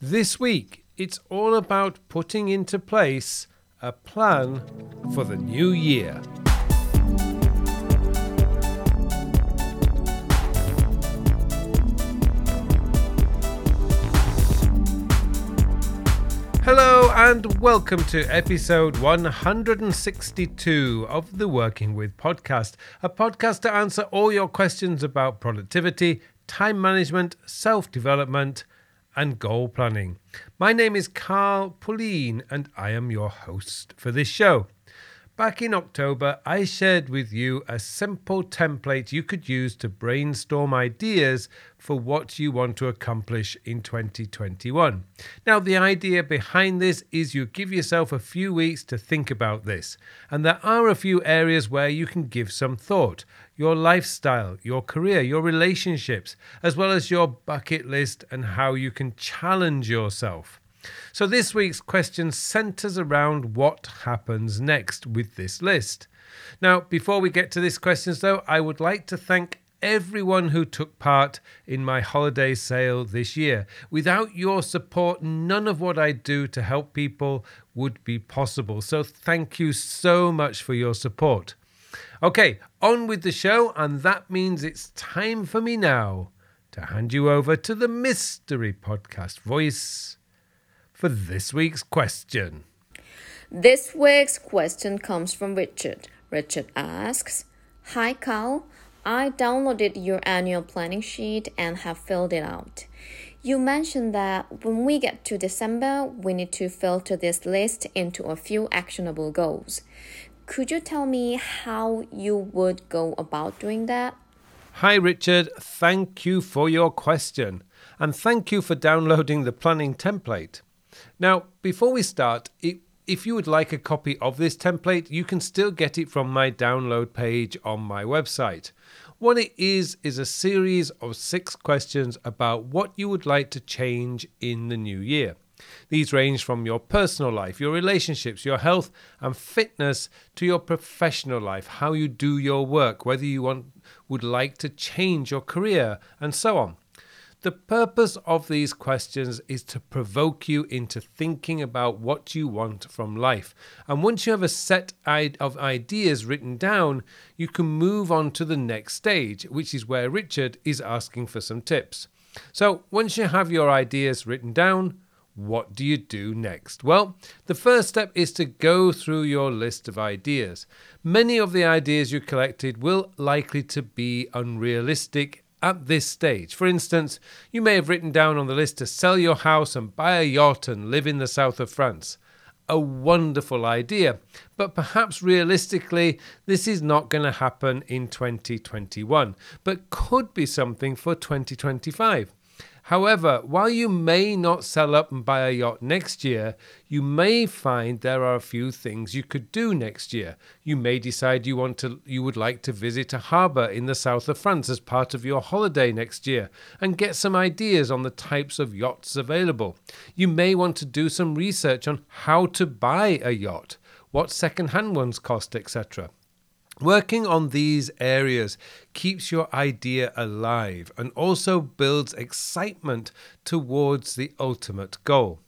This week, it's all about putting into place a plan for the new year. Hello and welcome to episode 162 of the Working With podcast, a podcast to answer all your questions about productivity, time management, self development, and goal planning. My name is Carl Pullein and I am your host for this show. Back in October, I shared with you a simple template you could use to brainstorm ideas for what you want to accomplish in 2021. Now, the idea behind this is you give yourself a few weeks to think about this, and there are a few areas where you can give some thought your lifestyle, your career, your relationships, as well as your bucket list and how you can challenge yourself. So, this week's question centers around what happens next with this list. Now, before we get to these questions, though, I would like to thank everyone who took part in my holiday sale this year. Without your support, none of what I do to help people would be possible. So, thank you so much for your support. Okay, on with the show, and that means it's time for me now to hand you over to the mystery podcast voice for this week's question. This week's question comes from Richard. Richard asks Hi, Carl. I downloaded your annual planning sheet and have filled it out. You mentioned that when we get to December, we need to filter this list into a few actionable goals. Could you tell me how you would go about doing that? Hi, Richard. Thank you for your question. And thank you for downloading the planning template. Now, before we start, if you would like a copy of this template, you can still get it from my download page on my website. What it is, is a series of six questions about what you would like to change in the new year. These range from your personal life, your relationships, your health and fitness to your professional life, how you do your work, whether you want, would like to change your career, and so on. The purpose of these questions is to provoke you into thinking about what you want from life. And once you have a set of ideas written down, you can move on to the next stage, which is where Richard is asking for some tips. So, once you have your ideas written down, what do you do next? Well, the first step is to go through your list of ideas. Many of the ideas you collected will likely to be unrealistic at this stage. For instance, you may have written down on the list to sell your house and buy a yacht and live in the south of France. A wonderful idea, but perhaps realistically, this is not going to happen in 2021, but could be something for 2025. However, while you may not sell up and buy a yacht next year, you may find there are a few things you could do next year. You may decide you want to you would like to visit a harbor in the south of France as part of your holiday next year and get some ideas on the types of yachts available. You may want to do some research on how to buy a yacht, what second-hand ones cost, etc. Working on these areas keeps your idea alive and also builds excitement towards the ultimate goal.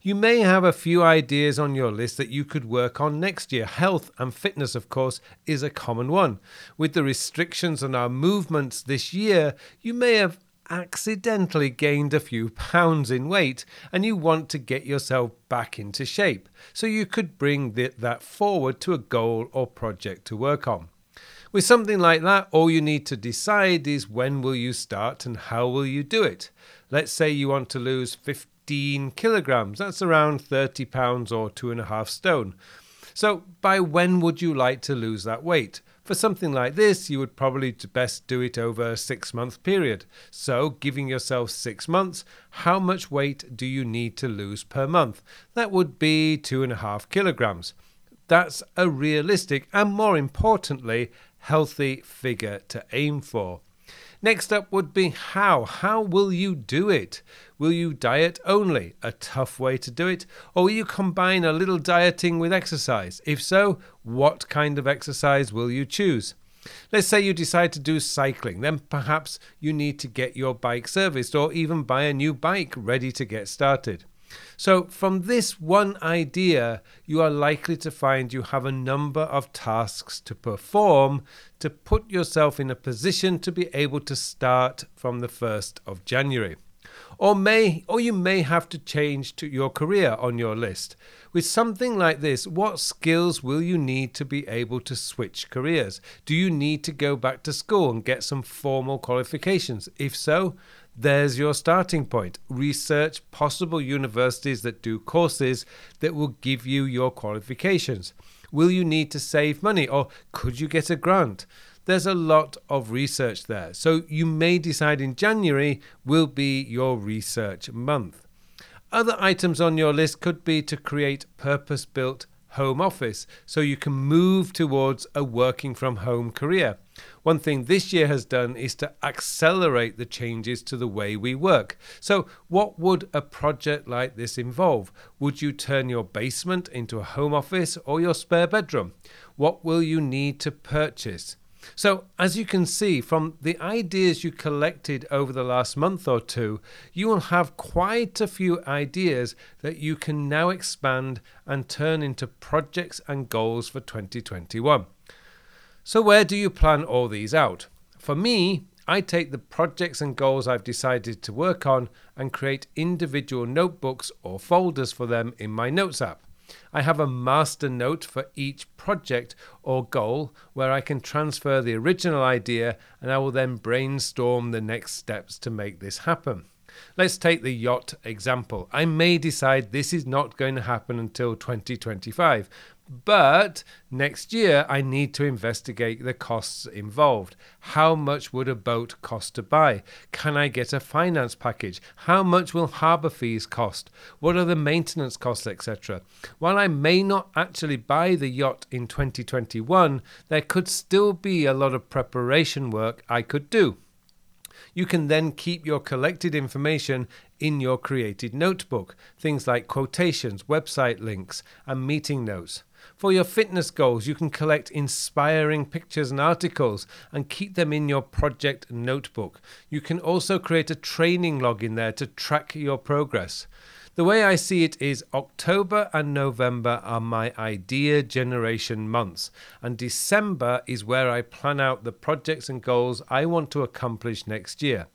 You may have a few ideas on your list that you could work on next year. Health and fitness, of course, is a common one. With the restrictions on our movements this year, you may have accidentally gained a few pounds in weight and you want to get yourself back into shape. So you could bring that forward to a goal or project to work on. With something like that, all you need to decide is when will you start and how will you do it. Let's say you want to lose 15 kilograms, that's around 30 pounds or two and a half stone. So, by when would you like to lose that weight? For something like this, you would probably best do it over a six month period. So, giving yourself six months, how much weight do you need to lose per month? That would be two and a half kilograms. That's a realistic and, more importantly, healthy figure to aim for. Next up would be how. How will you do it? Will you diet only? A tough way to do it? Or will you combine a little dieting with exercise? If so, what kind of exercise will you choose? Let's say you decide to do cycling, then perhaps you need to get your bike serviced or even buy a new bike ready to get started. So, from this one idea, you are likely to find you have a number of tasks to perform to put yourself in a position to be able to start from the 1st of January. Or may or you may have to change to your career on your list. With something like this, what skills will you need to be able to switch careers? Do you need to go back to school and get some formal qualifications? If so, there's your starting point. Research possible universities that do courses that will give you your qualifications. Will you need to save money or could you get a grant? There's a lot of research there. So you may decide in January will be your research month. Other items on your list could be to create purpose built home office so you can move towards a working from home career. One thing this year has done is to accelerate the changes to the way we work. So, what would a project like this involve? Would you turn your basement into a home office or your spare bedroom? What will you need to purchase? So, as you can see from the ideas you collected over the last month or two, you will have quite a few ideas that you can now expand and turn into projects and goals for 2021. So, where do you plan all these out? For me, I take the projects and goals I've decided to work on and create individual notebooks or folders for them in my Notes app. I have a master note for each project or goal where I can transfer the original idea and I will then brainstorm the next steps to make this happen. Let's take the yacht example. I may decide this is not going to happen until 2025, but next year, I need to investigate the costs involved. How much would a boat cost to buy? Can I get a finance package? How much will harbour fees cost? What are the maintenance costs, etc.? While I may not actually buy the yacht in 2021, there could still be a lot of preparation work I could do. You can then keep your collected information in your created notebook, things like quotations, website links, and meeting notes. For your fitness goals, you can collect inspiring pictures and articles and keep them in your project notebook. You can also create a training log in there to track your progress. The way I see it is October and November are my idea generation months, and December is where I plan out the projects and goals I want to accomplish next year.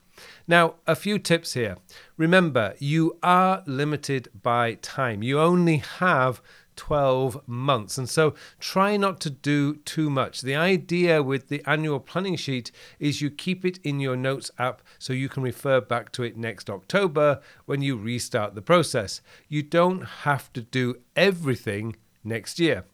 Now, a few tips here. Remember, you are limited by time. You only have 12 months. And so try not to do too much. The idea with the annual planning sheet is you keep it in your notes app so you can refer back to it next October when you restart the process. You don't have to do everything next year.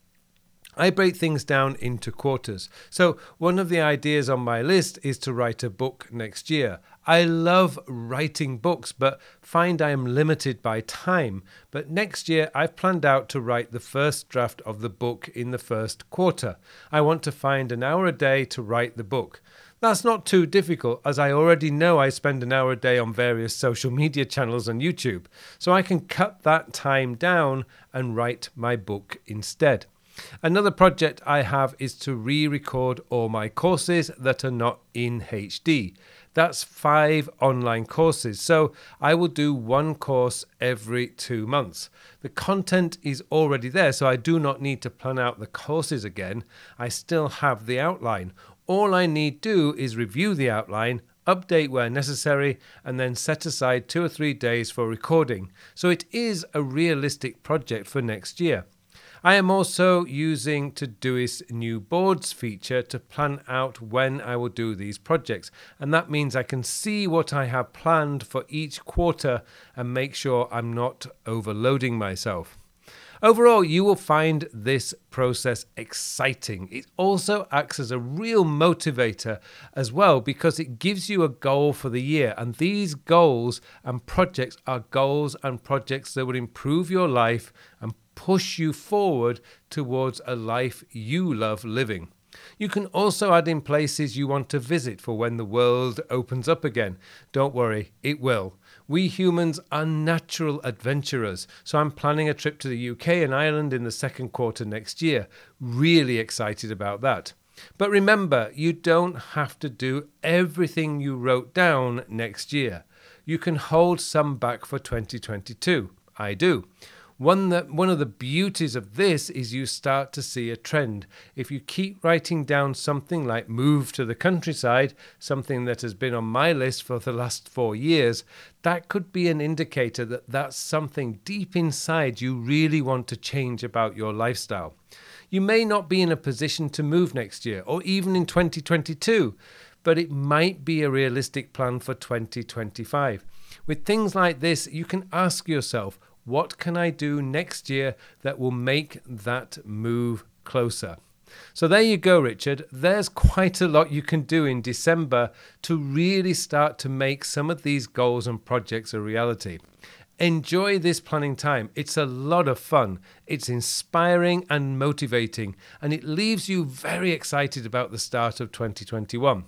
I break things down into quarters. So, one of the ideas on my list is to write a book next year. I love writing books, but find I am limited by time. But next year, I've planned out to write the first draft of the book in the first quarter. I want to find an hour a day to write the book. That's not too difficult, as I already know I spend an hour a day on various social media channels and YouTube, so I can cut that time down and write my book instead. Another project I have is to re record all my courses that are not in HD. That's five online courses. So I will do one course every two months. The content is already there, so I do not need to plan out the courses again. I still have the outline. All I need do is review the outline, update where necessary, and then set aside two or three days for recording. So it is a realistic project for next year. I am also using Todoist new boards feature to plan out when I will do these projects, and that means I can see what I have planned for each quarter and make sure I'm not overloading myself. Overall, you will find this process exciting. It also acts as a real motivator as well because it gives you a goal for the year. And these goals and projects are goals and projects that will improve your life and push you forward towards a life you love living. You can also add in places you want to visit for when the world opens up again. Don't worry, it will. We humans are natural adventurers, so I'm planning a trip to the UK and Ireland in the second quarter next year. Really excited about that. But remember, you don't have to do everything you wrote down next year. You can hold some back for 2022. I do. One that one of the beauties of this is you start to see a trend. If you keep writing down something like move to the countryside, something that has been on my list for the last 4 years, that could be an indicator that that's something deep inside you really want to change about your lifestyle. You may not be in a position to move next year or even in 2022, but it might be a realistic plan for 2025. With things like this, you can ask yourself, what can I do next year that will make that move closer? So there you go, Richard. There's quite a lot you can do in December to really start to make some of these goals and projects a reality. Enjoy this planning time. It's a lot of fun. It's inspiring and motivating, and it leaves you very excited about the start of 2021.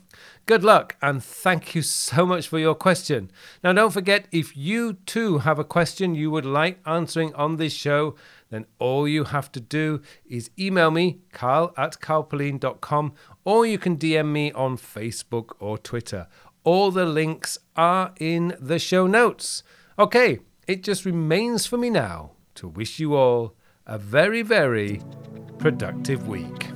Good luck, and thank you so much for your question. Now, don't forget if you too have a question you would like answering on this show, then all you have to do is email me, carl at carlpullein.com, or you can DM me on Facebook or Twitter. All the links are in the show notes. Okay, it just remains for me now to wish you all a very, very productive week.